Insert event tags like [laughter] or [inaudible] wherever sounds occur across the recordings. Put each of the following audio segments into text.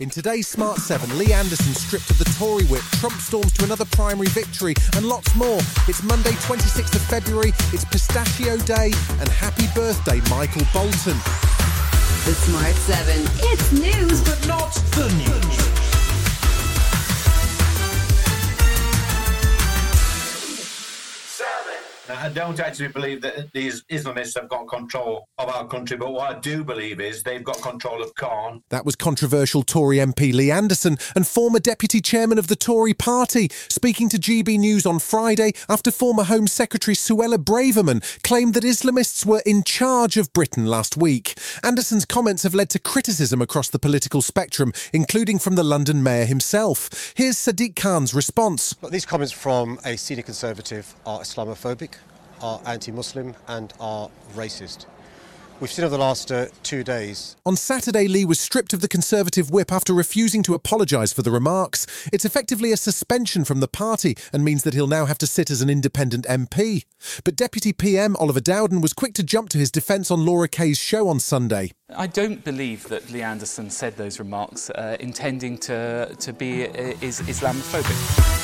In today's Smart 7, Lee Anderson stripped of the Tory whip, Trump storms to another primary victory, and lots more. It's Monday, 26th of February, it's Pistachio Day, and happy birthday, Michael Bolton. The Smart 7. It's news, but Not the news. Don't actually believe that these Islamists have got control of our country, but what I do believe is they've got control of Khan. That was controversial Tory MP Lee Anderson and former deputy chairman of the Tory party, speaking to GB News on Friday after former Home Secretary Suella Braverman claimed that Islamists were in charge of Britain last week. Anderson's comments have led to criticism across the political spectrum, including from the London mayor himself. Here's Sadiq Khan's response. Look, these comments from a senior Conservative are Islamophobic, are anti Muslim, and are racist. We've seen over the last uh, two days On Saturday, Lee was stripped of the Conservative whip after refusing to apologise for the remarks. It's effectively a suspension from the party and means that he'll now have to sit as an independent MP. But Deputy PM Oliver Dowden was quick to jump to his defence on Laura Kay's show on Sunday. I don't believe that Lee Anderson said those remarks uh, intending to, to be uh, is Islamophobic.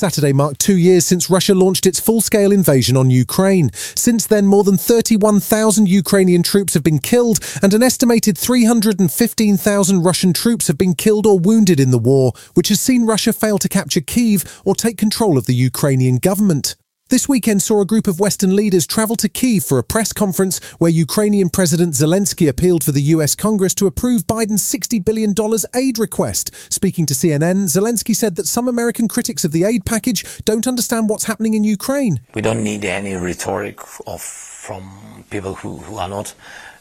Saturday marked two years since Russia launched its full scale invasion on Ukraine. Since then, more than 31,000 Ukrainian troops have been killed, and an estimated 315,000 Russian troops have been killed or wounded in the war, which has seen Russia fail to capture Kiev or take control of the Ukrainian government. This weekend saw a group of Western leaders travel to Kiev for a press conference where Ukrainian President Zelensky appealed for the US Congress to approve Biden's $60 billion aid request. Speaking to CNN, Zelensky said that some American critics of the aid package don't understand what's happening in Ukraine. We don't need any rhetoric of from people who, who are not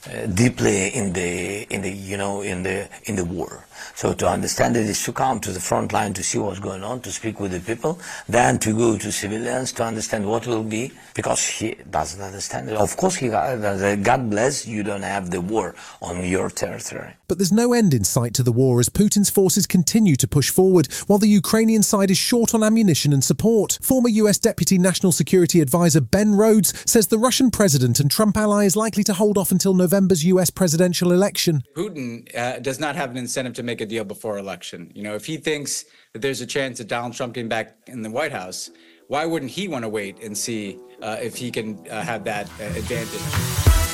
uh, deeply in the in the you know in the in the war. So to understand it is to come to the front line to see what's going on, to speak with the people, then to go to civilians to understand what will be, because he doesn't understand it. Of course, he God bless you don't have the war on your territory. But there's no end in sight to the war as Putin's forces continue to push forward, while the Ukrainian side is short on ammunition and support. Former US Deputy National Security Advisor Ben Rhodes says the Russian president and Trump ally is likely to hold off until November's US presidential election. Putin uh, does not have an incentive to make a deal before election. You know, if he thinks that there's a chance of Donald Trump getting back in the White House, why wouldn't he want to wait and see uh, if he can uh, have that uh, advantage?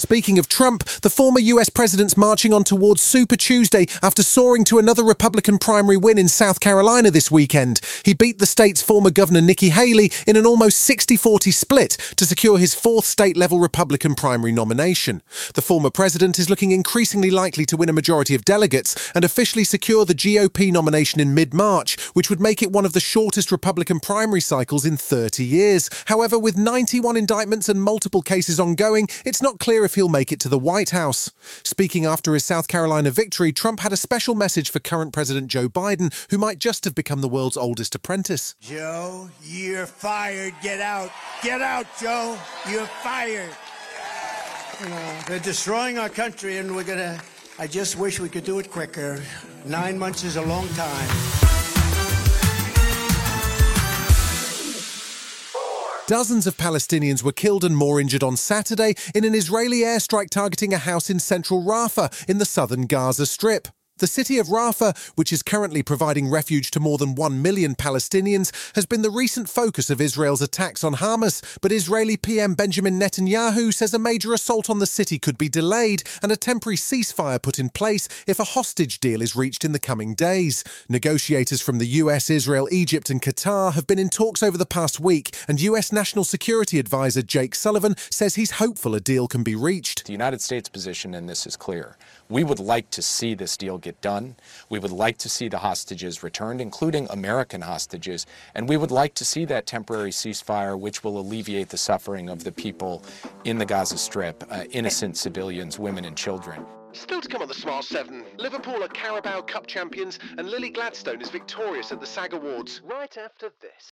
Speaking of Trump, the former US president's marching on towards Super Tuesday after soaring to another Republican primary win in South Carolina this weekend. He beat the state's former governor Nikki Haley in an almost 60 40 split to secure his fourth state level Republican primary nomination. The former president is looking increasingly likely to win a majority of delegates and officially secure the GOP nomination in mid March, which would make it one of the shortest Republican primary cycles in 30 years. However, with 91 indictments and multiple cases ongoing, it's not clear if he'll make it to the White House. Speaking after his South Carolina victory, Trump had a special message for current President Joe Biden, who might just have become the world's oldest apprentice. Joe, you're fired. Get out. Get out, Joe. You're fired. They're destroying our country, and we're going to. I just wish we could do it quicker. Nine months is a long time. Dozens of Palestinians were killed and more injured on Saturday in an Israeli airstrike targeting a house in central Rafah in the southern Gaza Strip. The city of Rafah, which is currently providing refuge to more than 1 million Palestinians, has been the recent focus of Israel's attacks on Hamas. But Israeli PM Benjamin Netanyahu says a major assault on the city could be delayed and a temporary ceasefire put in place if a hostage deal is reached in the coming days. Negotiators from the US, Israel, Egypt, and Qatar have been in talks over the past week, and US National Security Advisor Jake Sullivan says he's hopeful a deal can be reached. The United States position in this is clear. We would like to see this deal get done. We would like to see the hostages returned, including American hostages. And we would like to see that temporary ceasefire, which will alleviate the suffering of the people in the Gaza Strip, uh, innocent civilians, women, and children. Still to come on the Smart 7, Liverpool are Carabao Cup champions and Lily Gladstone is victorious at the SAG Awards. Right after this.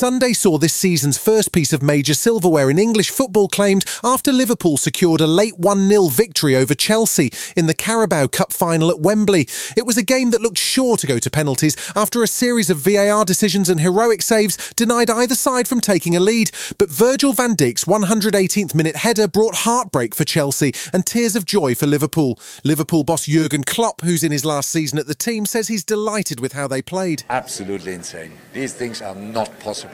Sunday saw this season's first piece of major silverware in English football claimed after Liverpool secured a late 1 0 victory over Chelsea in the Carabao Cup final at Wembley. It was a game that looked sure to go to penalties after a series of VAR decisions and heroic saves denied either side from taking a lead. But Virgil van Dijk's 118th minute header brought heartbreak for Chelsea and tears of joy for Liverpool. Liverpool boss Jurgen Klopp, who's in his last season at the team, says he's delighted with how they played. Absolutely insane. These things are not possible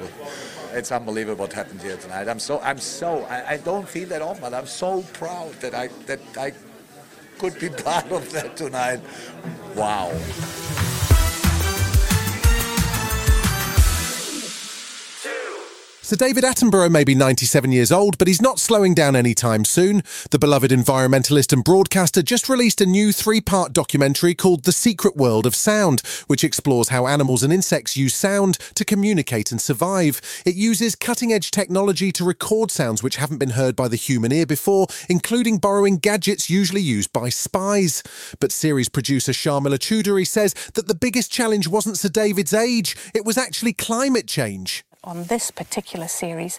It's unbelievable what happened here tonight. I'm so, I'm so, I, I don't feel that often, but I'm so proud that I, that I could be [laughs] part of that tonight. Wow. Sir David Attenborough may be 97 years old, but he's not slowing down anytime soon. The beloved environmentalist and broadcaster just released a new three part documentary called The Secret World of Sound, which explores how animals and insects use sound to communicate and survive. It uses cutting edge technology to record sounds which haven't been heard by the human ear before, including borrowing gadgets usually used by spies. But series producer Sharmila Choudhury says that the biggest challenge wasn't Sir David's age, it was actually climate change on this particular series,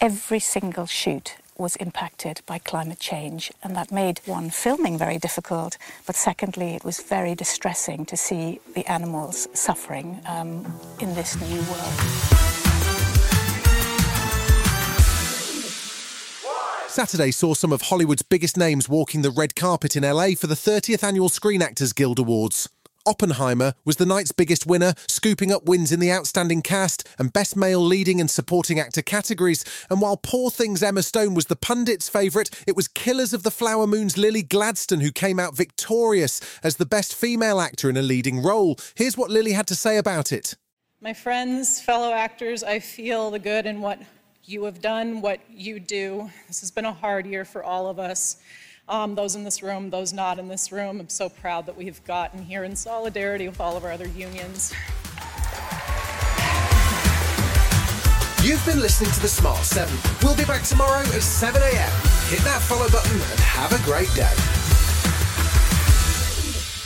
every single shoot was impacted by climate change, and that made one filming very difficult. But secondly, it was very distressing to see the animals suffering um, in this new world. Saturday saw some of Hollywood's biggest names walking the red carpet in LA for the 30th annual Screen Actors Guild Awards. Oppenheimer was the night's biggest winner, scooping up wins in the Outstanding Cast and Best Male Leading and Supporting Actor categories. And while Poor Things Emma Stone was the pundits' favourite, it was Killers of the Flower Moon's Lily Gladstone who came out victorious as the best female actor in a leading role. Here's what Lily had to say about it. My friends, fellow actors, I feel the good in what you have done, what you do. This has been a hard year for all of us um, those in this room, those not in this room. I'm so proud that we've gotten here in solidarity with all of our other unions. You've been listening to The Smart 7. We'll be back tomorrow at 7 a.m. Hit that follow button and have a great day.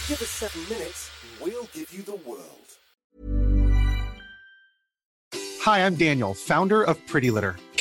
Give us seven minutes, we'll give you the world. Hi, I'm Daniel, founder of Pretty Litter.